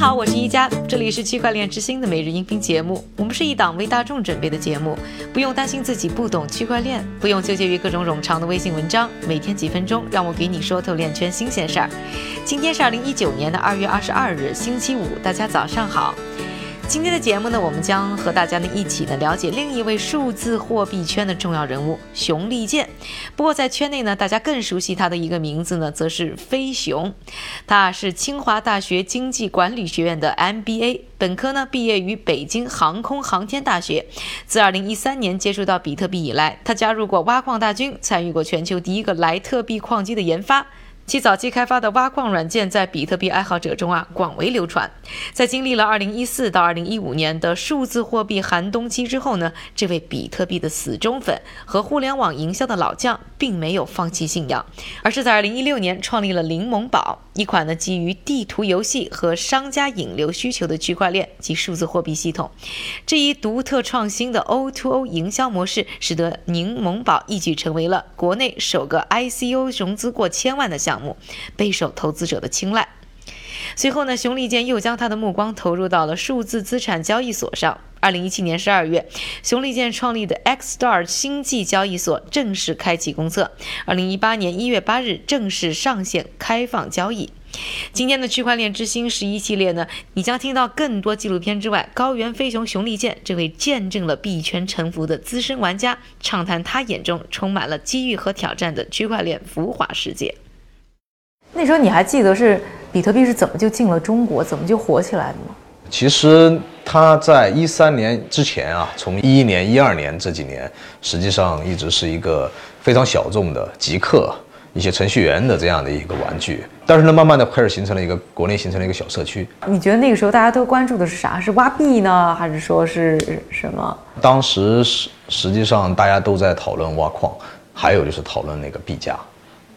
好，我是一加，这里是区块链之星的每日音频节目。我们是一档为大众准备的节目，不用担心自己不懂区块链，不用纠结于各种冗长的微信文章。每天几分钟，让我给你说透链圈新鲜事儿。今天是二零一九年的二月二十二日，星期五，大家早上好。今天的节目呢，我们将和大家呢一起呢了解另一位数字货币圈的重要人物熊立健。不过在圈内呢，大家更熟悉他的一个名字呢，则是飞熊。他是清华大学经济管理学院的 MBA 本科呢，毕业于北京航空航天大学。自2013年接触到比特币以来，他加入过挖矿大军，参与过全球第一个莱特币矿机的研发。其早期开发的挖矿软件在比特币爱好者中啊广为流传。在经历了二零一四到二零一五年的数字货币寒冬期之后呢，这位比特币的死忠粉和互联网营销的老将并没有放弃信仰，而是在二零一六年创立了柠檬宝，一款呢基于地图游戏和商家引流需求的区块链及数字货币系统。这一独特创新的 O2O 营销模式，使得柠檬宝一举成为了国内首个 ICO 融资过千万的项目。备受投资者的青睐。随后呢，熊立健又将他的目光投入到了数字资产交易所上。二零一七年十二月，熊立健创立的 XStar 星际交易所正式开启公测。二零一八年一月八日正式上线开放交易。今天的区块链之星十一系列呢，你将听到更多纪录片之外，高原飞熊熊立健这位见证了币圈沉浮的资深玩家，畅谈他眼中充满了机遇和挑战的区块链浮华世界。那时候你还记得是比特币是怎么就进了中国，怎么就火起来的呢？其实它在一三年之前啊，从一一年、一二年这几年，实际上一直是一个非常小众的极客、一些程序员的这样的一个玩具。但是呢，慢慢的开始形成了一个国内形成了一个小社区。你觉得那个时候大家都关注的是啥？是挖币呢，还是说是什么？当时实实际上大家都在讨论挖矿，还有就是讨论那个币价，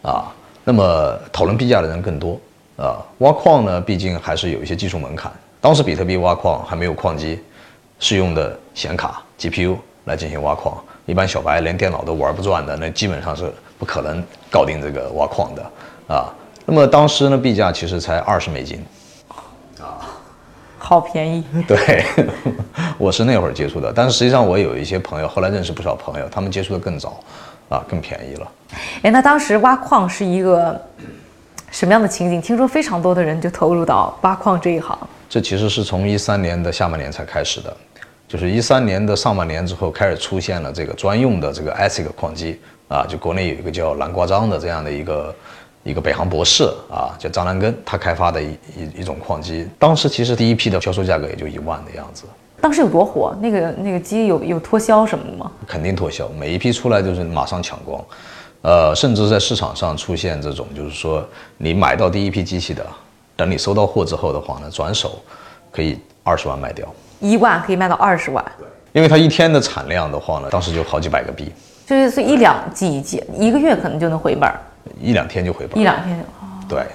啊。那么讨论币价的人更多啊，挖矿呢，毕竟还是有一些技术门槛。当时比特币挖矿还没有矿机，是用的显卡 GPU 来进行挖矿。一般小白连电脑都玩不转的，那基本上是不可能搞定这个挖矿的啊。那么当时呢，币价其实才二十美金，啊，好便宜。对，我是那会儿接触的，但是实际上我有一些朋友，后来认识不少朋友，他们接触的更早。啊，更便宜了。哎，那当时挖矿是一个什么样的情景？听说非常多的人就投入到挖矿这一行。这其实是从一三年的下半年才开始的，就是一三年的上半年之后开始出现了这个专用的这个 ASIC 矿机啊，就国内有一个叫蓝瓜张的这样的一个一个北航博士啊，叫张兰根，他开发的一一一种矿机。当时其实第一批的销售价格也就一万的样子。当时有多火？那个那个机有有脱销什么的吗？肯定脱销，每一批出来就是马上抢光，呃，甚至在市场上出现这种，就是说你买到第一批机器的，等你收到货之后的话呢，转手可以二十万卖掉，一万可以卖到二十万。对因为它一天的产量的话呢，当时就好几百个币，就是一两几几一个月可能就能回本，一两天就回本，一两天就对，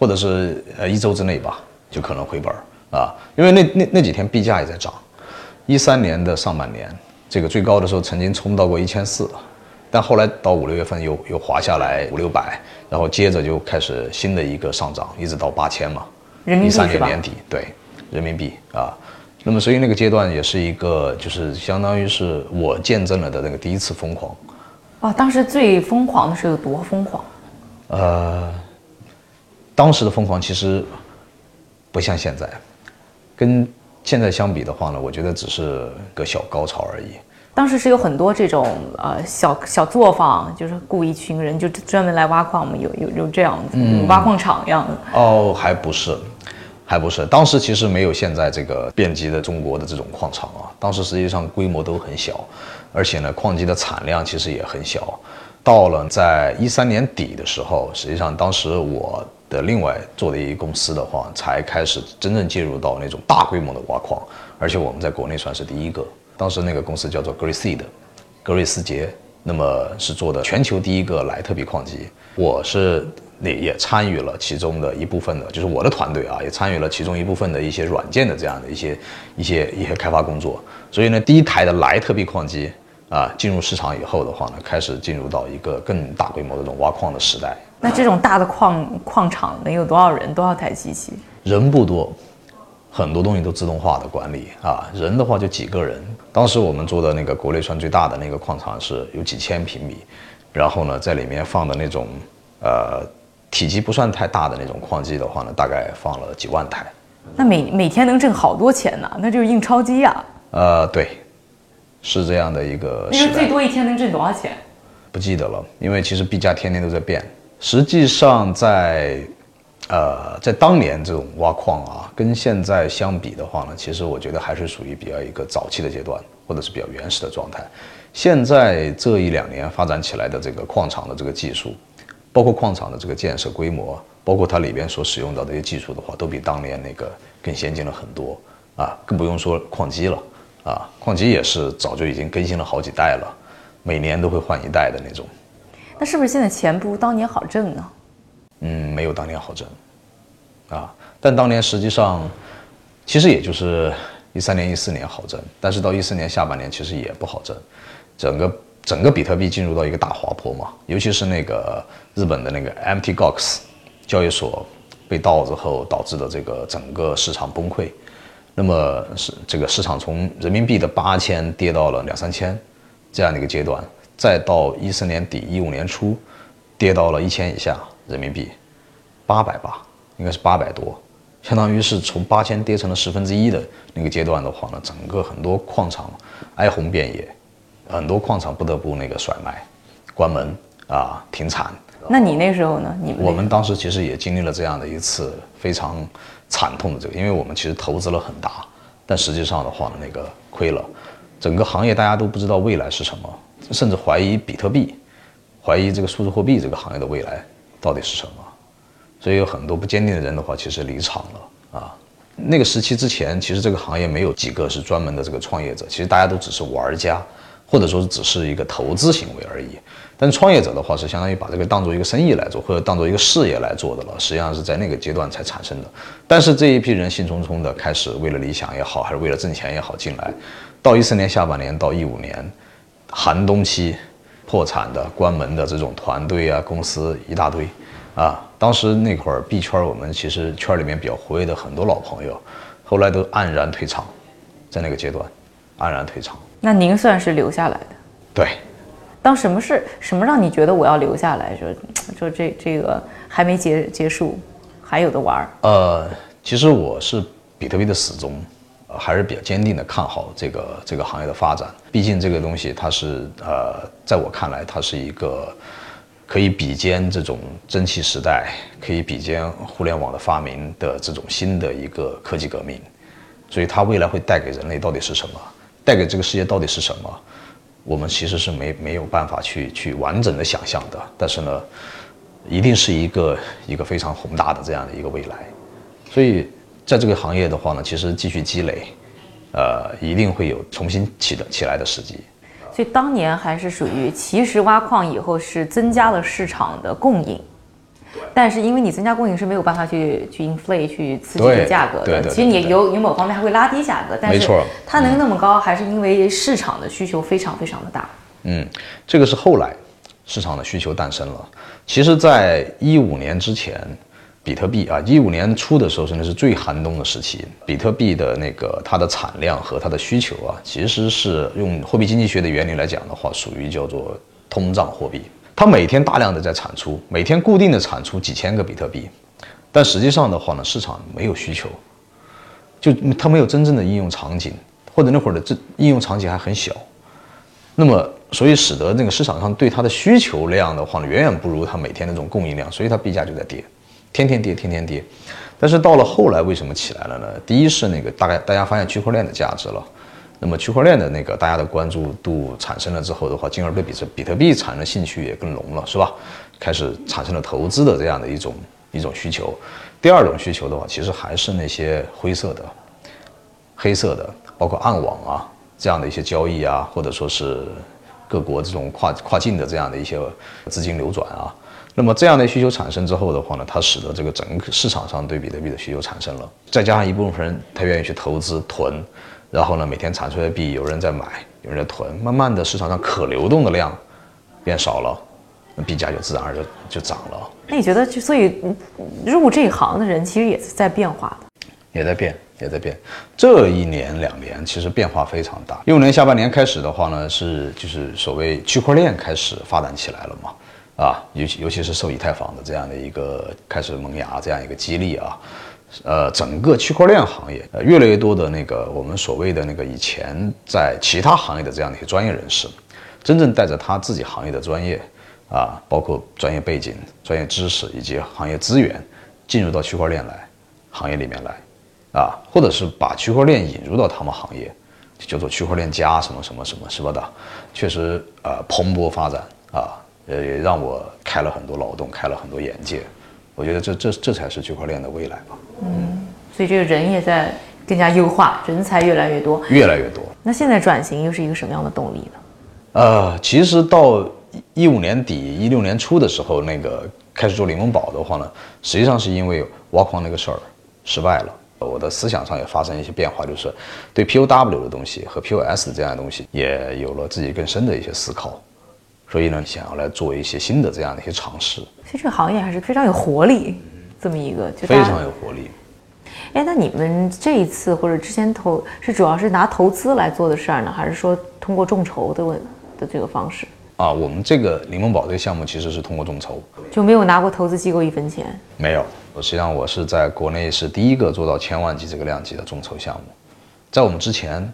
或者是呃一周之内吧，就可能回本。啊，因为那那那几天币价也在涨，一三年的上半年，这个最高的时候曾经冲到过一千四，但后来到五六月份又又滑下来五六百，然后接着就开始新的一个上涨，一直到八千嘛。人民币一三年年底，对，人民币啊，那么所以那个阶段也是一个，就是相当于是我见证了的那个第一次疯狂。啊，当时最疯狂的是有多疯狂？呃，当时的疯狂其实不像现在。跟现在相比的话呢，我觉得只是个小高潮而已。当时是有很多这种呃小小作坊，就是雇一群人就专门来挖矿嘛，有有有这样子挖矿场一样的。哦，还不是，还不是。当时其实没有现在这个遍及的中国的这种矿场啊。当时实际上规模都很小，而且呢，矿机的产量其实也很小。到了在一三年底的时候，实际上当时我。的另外做的一公司的话，才开始真正介入到那种大规模的挖矿，而且我们在国内算是第一个。当时那个公司叫做格瑞斯的，格瑞斯杰，那么是做的全球第一个莱特币矿机。我是也也参与了其中的一部分的，就是我的团队啊，也参与了其中一部分的一些软件的这样的一些一些一些开发工作。所以呢，第一台的莱特币矿机啊进入市场以后的话呢，开始进入到一个更大规模的这种挖矿的时代。那这种大的矿矿场能有多少人？多少台机器？人不多，很多东西都自动化的管理啊，人的话就几个人。当时我们做的那个国内算最大的那个矿场是有几千平米，然后呢，在里面放的那种呃体积不算太大的那种矿机的话呢，大概放了几万台。那每每天能挣好多钱呢？那就是印钞机呀。呃，对，是这样的一个。那个最多一天能挣多少钱？不记得了，因为其实币价天天都在变。实际上在。呃，在当年这种挖矿啊，跟现在相比的话呢，其实我觉得还是属于比较一个早期的阶段，或者是比较原始的状态。现在这一两年发展起来的这个矿场的这个技术，包括矿场的这个建设规模，包括它里边所使用到的一些技术的话，都比当年那个更先进了很多啊，更不用说矿机了啊，矿机也是早就已经更新了好几代了，每年都会换一代的那种。那是不是现在钱不如当年好挣呢？嗯，没有当年好挣。啊，但当年实际上，其实也就是一三年、一四年好挣，但是到一四年下半年其实也不好挣，整个整个比特币进入到一个大滑坡嘛，尤其是那个日本的那个 MT Gox 交易所被盗之后导致的这个整个市场崩溃，那么是这个市场从人民币的八千跌到了两三千这样的一个阶段，再到一四年底、一五年初跌到了一千以下。人民币，八百吧。应该是八百多，相当于是从八千跌成了十分之一的那个阶段的话呢，整个很多矿场哀鸿遍野，很多矿场不得不那个甩卖、关门啊、停产。那你那时候呢？你我们当时其实也经历了这样的一次非常惨痛的这个，因为我们其实投资了很大，但实际上的话呢，那个亏了。整个行业大家都不知道未来是什么，甚至怀疑比特币，怀疑这个数字货币这个行业的未来到底是什么。所以有很多不坚定的人的话，其实离场了啊。那个时期之前，其实这个行业没有几个是专门的这个创业者，其实大家都只是玩家，或者说只是一个投资行为而已。但创业者的话，是相当于把这个当做一个生意来做，或者当做一个事业来做的了。实际上是在那个阶段才产生的。但是这一批人兴冲冲的开始为了理想也好，还是为了挣钱也好进来，到一四年下半年到一五年寒冬期，破产的、关门的这种团队啊、公司一大堆。啊，当时那会儿币圈，我们其实圈里面比较活跃的很多老朋友，后来都黯然退场，在那个阶段，黯然退场。那您算是留下来的？对。当什么是什么让你觉得我要留下来？说说这这个还没结结束，还有的玩儿。呃，其实我是比特币的死忠，还是比较坚定的看好这个这个行业的发展。毕竟这个东西它是呃，在我看来，它是一个。可以比肩这种蒸汽时代，可以比肩互联网的发明的这种新的一个科技革命，所以它未来会带给人类到底是什么，带给这个世界到底是什么，我们其实是没没有办法去去完整的想象的。但是呢，一定是一个一个非常宏大的这样的一个未来，所以在这个行业的话呢，其实继续积累，呃，一定会有重新起的起来的时机。所以当年还是属于，其实挖矿以后是增加了市场的供应，但是因为你增加供应是没有办法去去 inflate 去刺激的价格的，其实你有有某方面还会拉低价格，但是它能那么高，还是因为市场的需求非常非常的大。嗯，这个是后来市场的需求诞生了。其实，在一五年之前。比特币啊，一五年初的时候，真的是最寒冬的时期。比特币的那个它的产量和它的需求啊，其实是用货币经济学的原理来讲的话，属于叫做通胀货币。它每天大量的在产出，每天固定的产出几千个比特币，但实际上的话呢，市场没有需求，就它没有真正的应用场景，或者那会儿的这应用场景还很小。那么，所以使得那个市场上对它的需求量的话呢，远远不如它每天那种供应量，所以它币价就在跌。天天跌，天天跌，但是到了后来为什么起来了呢？第一是那个大概大家发现区块链的价值了，那么区块链的那个大家的关注度产生了之后的话，进而对比特比特币产生兴趣也更浓了，是吧？开始产生了投资的这样的一种一种需求。第二种需求的话，其实还是那些灰色的、黑色的，包括暗网啊这样的一些交易啊，或者说是各国这种跨跨境的这样的一些资金流转啊。那么这样的需求产生之后的话呢，它使得这个整个市场上对比特币的需求产生了，再加上一部分人他愿意去投资囤，然后呢每天产出来的币有人在买，有人在囤，慢慢的市场上可流动的量变少了，那币价就自然而然就涨了。那你觉得，就所以入这一行的人其实也是在变化的，也在变。也在变。这一年两年其实变化非常大。一五年下半年开始的话呢，是就是所谓区块链开始发展起来了嘛，啊，尤其尤其是受以太坊的这样的一个开始萌芽这样一个激励啊，呃，整个区块链行业呃越来越多的那个我们所谓的那个以前在其他行业的这样的一些专业人士，真正带着他自己行业的专业。啊，包括专业背景、专业知识以及行业资源，进入到区块链来行业里面来，啊，或者是把区块链引入到他们行业，叫做区块链加什么什么什么，是吧的？确实，呃，蓬勃发展啊，呃，也让我开了很多脑洞，开了很多眼界。我觉得这这这才是区块链的未来吧。嗯，所以这个人也在更加优化，人才越来越多，越来越多。那现在转型又是一个什么样的动力呢？呃，其实到。一五年底、一六年初的时候，那个开始做柠檬宝的话呢，实际上是因为挖矿那个事儿失败了。我的思想上也发生一些变化，就是对 POW 的东西和 POS 这样的东西也有了自己更深的一些思考。所以呢，想要来做一些新的这样的一些尝试。其实这个行业还是非常有活力，这么一个就非常有活力。哎，那你们这一次或者之前投是主要是拿投资来做的事儿呢，还是说通过众筹的问的这个方式？啊，我们这个柠檬宝这个项目其实是通过众筹，就没有拿过投资机构一分钱。没有，实际上我是在国内是第一个做到千万级这个量级的众筹项目。在我们之前，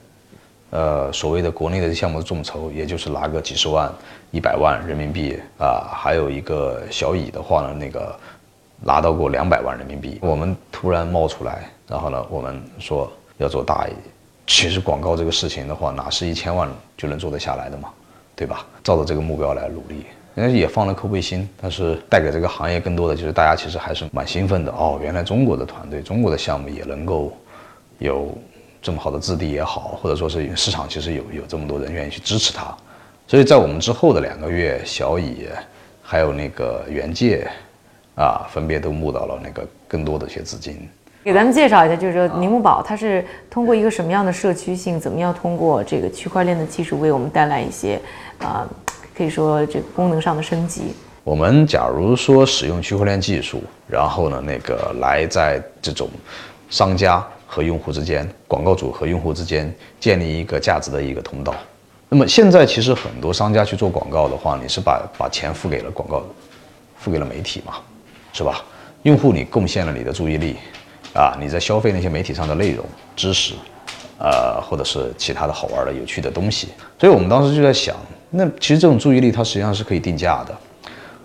呃，所谓的国内的项目众筹，也就是拿个几十万、一百万人民币啊，还有一个小乙的话呢，那个拿到过两百万人民币。我们突然冒出来，然后呢，我们说要做大一点。其实广告这个事情的话，哪是一千万就能做得下来的嘛？对吧？照着这个目标来努力，人家也放了颗卫星，但是带给这个行业更多的就是大家其实还是蛮兴奋的哦。原来中国的团队、中国的项目也能够有这么好的质地也好，或者说是市场其实有有这么多人愿意去支持它。所以在我们之后的两个月，小乙还有那个元界啊，分别都募到了那个更多的一些资金。给咱们介绍一下，就是说柠檬宝它是通过一个什么样的社区性，怎么样通过这个区块链的技术为我们带来一些。啊，可以说这个功能上的升级。我们假如说使用区块链技术，然后呢，那个来在这种商家和用户之间、广告主和用户之间建立一个价值的一个通道。那么现在其实很多商家去做广告的话，你是把把钱付给了广告，付给了媒体嘛，是吧？用户你贡献了你的注意力，啊，你在消费那些媒体上的内容、知识，呃，或者是其他的好玩的、有趣的东西。所以我们当时就在想。那其实这种注意力它实际上是可以定价的，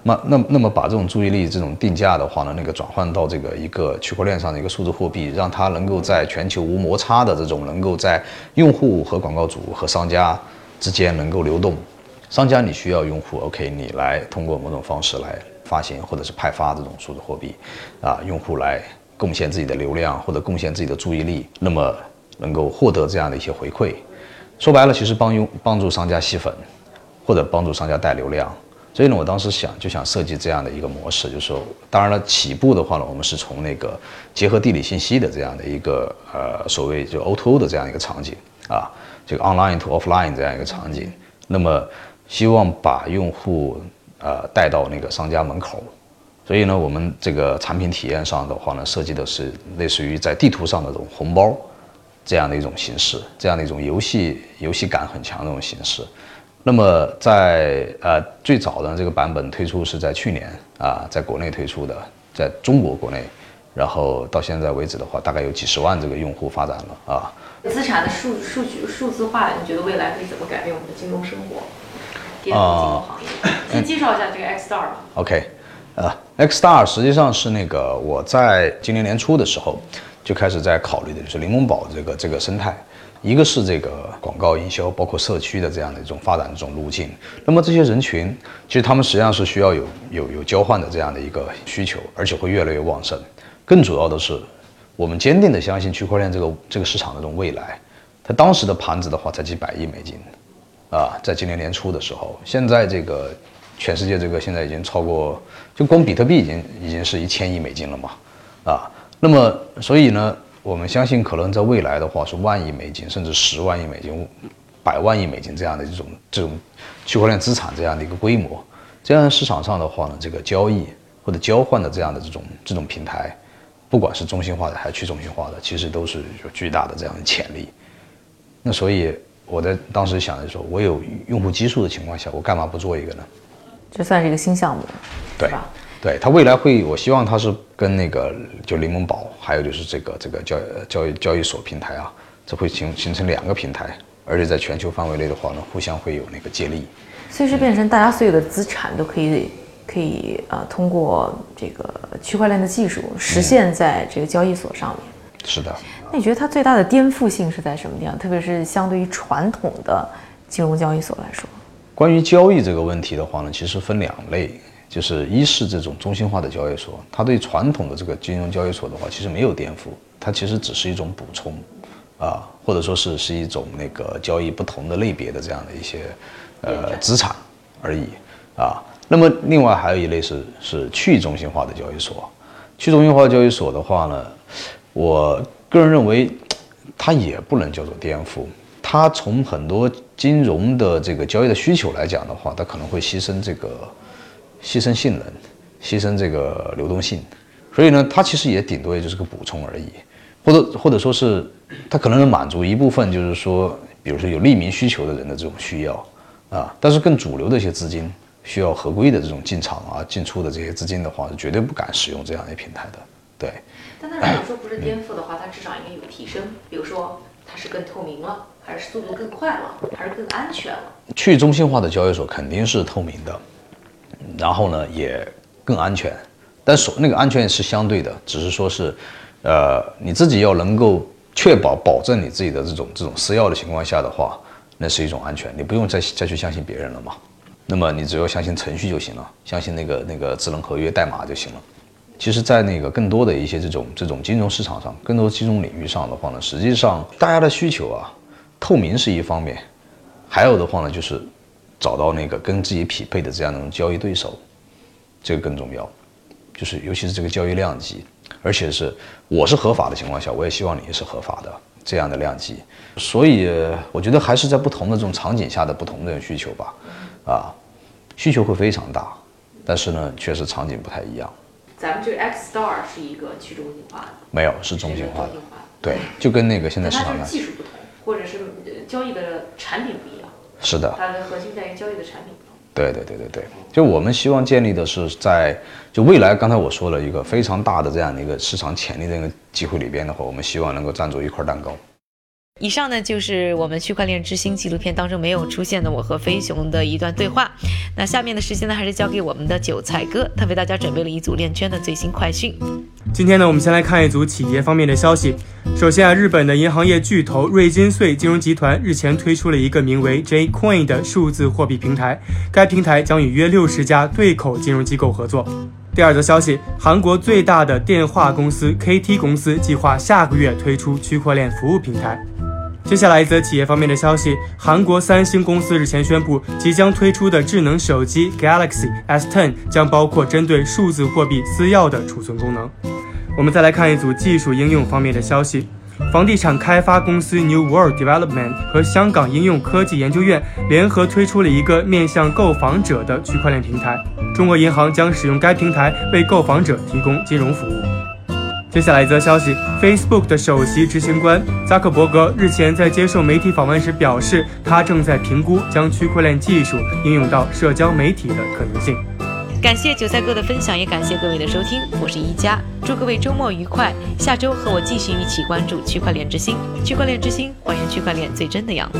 那那那么把这种注意力这种定价的话呢，那个转换到这个一个区块链上的一个数字货币，让它能够在全球无摩擦的这种，能够在用户和广告主和商家之间能够流动。商家你需要用户，OK，你来通过某种方式来发行或者是派发这种数字货币，啊，用户来贡献自己的流量或者贡献自己的注意力，那么能够获得这样的一些回馈。说白了，其实帮用帮助商家吸粉。或者帮助商家带流量，所以呢，我当时想就想设计这样的一个模式，就是说，当然了，起步的话呢，我们是从那个结合地理信息的这样的一个呃所谓就 O2O 的这样一个场景啊，这个 online to offline 这样一个场景，那么希望把用户呃带到那个商家门口，所以呢，我们这个产品体验上的话呢，设计的是类似于在地图上的这种红包这样的一种形式，这样的一种游戏游戏感很强的这种形式。那么在呃最早的这个版本推出是在去年啊，在国内推出的，在中国国内，然后到现在为止的话，大概有几十万这个用户发展了啊。资产的数数据数字化，你觉得未来可以怎么改变我们的金融生活？颠覆金融行业。先介绍一下这个 X Star 吧。OK，呃，X Star 实际上是那个我在今年年初的时候就开始在考虑的，就是柠檬宝这个这个生态。一个是这个广告营销，包括社区的这样的一种发展的这种路径。那么这些人群，其实他们实际上是需要有有有交换的这样的一个需求，而且会越来越旺盛。更主要的是，我们坚定的相信区块链这个这个市场的这种未来。它当时的盘子的话才几百亿美金，啊，在今年年初的时候，现在这个全世界这个现在已经超过，就光比特币已经已经是一千亿美金了嘛，啊，那么所以呢？我们相信，可能在未来的话是万亿美金，甚至十万亿美金、百万亿美金这样的这种这种区块链资产这样的一个规模。这样市场上的话呢，这个交易或者交换的这样的这种这种平台，不管是中心化的还是去中心化的，其实都是有巨大的这样的潜力。那所以我在当时想的时候，我有用户基数的情况下，我干嘛不做一个呢？这算是一个新项目，对吧？它未来会，我希望它是跟那个就柠檬宝，还有就是这个这个交交易交易所平台啊，这会形形成两个平台，而且在全球范围内的话呢，互相会有那个借力。所以是变成大家所有的资产都可以可以呃通过这个区块链的技术实现在这个交易所上面。是的。那你觉得它最大的颠覆性是在什么地方？特别是相对于传统的金融交易所来说。关于交易这个问题的话呢，其实分两类，就是一是这种中心化的交易所，它对传统的这个金融交易所的话，其实没有颠覆，它其实只是一种补充，啊，或者说是是一种那个交易不同的类别的这样的一些。呃，资产而已啊。那么，另外还有一类是是去中心化的交易所。去中心化交易所的话呢，我个人认为，它也不能叫做颠覆。它从很多金融的这个交易的需求来讲的话，它可能会牺牲这个牺牲性能，牺牲这个流动性。所以呢，它其实也顶多也就是个补充而已，或者或者说是它可能能满足一部分，就是说，比如说有利民需求的人的这种需要。啊，但是更主流的一些资金需要合规的这种进场啊、进出的这些资金的话，是绝对不敢使用这样的平台的。对。但它如果说不是颠覆的话，它至少应该有提升。比如说，它是更透明了，还是速度更快了，还是更安全了？去中心化的交易所肯定是透明的，然后呢也更安全。但所那个安全是相对的，只是说是，呃，你自己要能够确保保证你自己的这种这种私钥的情况下的话。那是一种安全，你不用再再去相信别人了嘛？那么你只要相信程序就行了，相信那个那个智能合约代码就行了。其实，在那个更多的一些这种这种金融市场上，更多金融领域上的话呢，实际上大家的需求啊，透明是一方面，还有的话呢，就是找到那个跟自己匹配的这样的交易对手，这个更重要。就是尤其是这个交易量级，而且是我是合法的情况下，我也希望你也是合法的。这样的量级，所以我觉得还是在不同的这种场景下的不同的需求吧，啊，需求会非常大，但是呢，确实场景不太一样。咱们这个 X Star 是一个去中心化的，没有是中心化的，对，就跟那个现在市场上技术不同，或者是交易的产品不一样。是的，它的核心在于交易的产品不同。对对对对对，就我们希望建立的是在就未来，刚才我说了一个非常大的这样的一个市场潜力的一个机会里边的话，我们希望能够占住一块蛋糕。以上呢就是我们区块链之星纪录片当中没有出现的我和飞熊的一段对话。那下面的时间呢，还是交给我们的韭菜哥，他为大家准备了一组链圈的最新快讯。今天呢，我们先来看一组企业方面的消息。首先啊，日本的银行业巨头瑞金穗金融集团日前推出了一个名为 J Coin 的数字货币平台，该平台将与约六十家对口金融机构合作。第二则消息，韩国最大的电话公司 KT 公司计划下个月推出区块链服务平台。接下来一则企业方面的消息，韩国三星公司日前宣布，即将推出的智能手机 Galaxy S10 将包括针对数字货币私钥的储存功能。我们再来看一组技术应用方面的消息，房地产开发公司 New World Development 和香港应用科技研究院联合推出了一个面向购房者的区块链平台，中国银行将使用该平台为购房者提供金融服务。接下来一则消息，Facebook 的首席执行官扎克伯格日前在接受媒体访问时表示，他正在评估将区块链技术应用到社交媒体的可能性。感谢韭菜哥的分享，也感谢各位的收听，我是一加，祝各位周末愉快，下周和我继续一起关注区块链之星，区块链之星还原区块链最真的样子。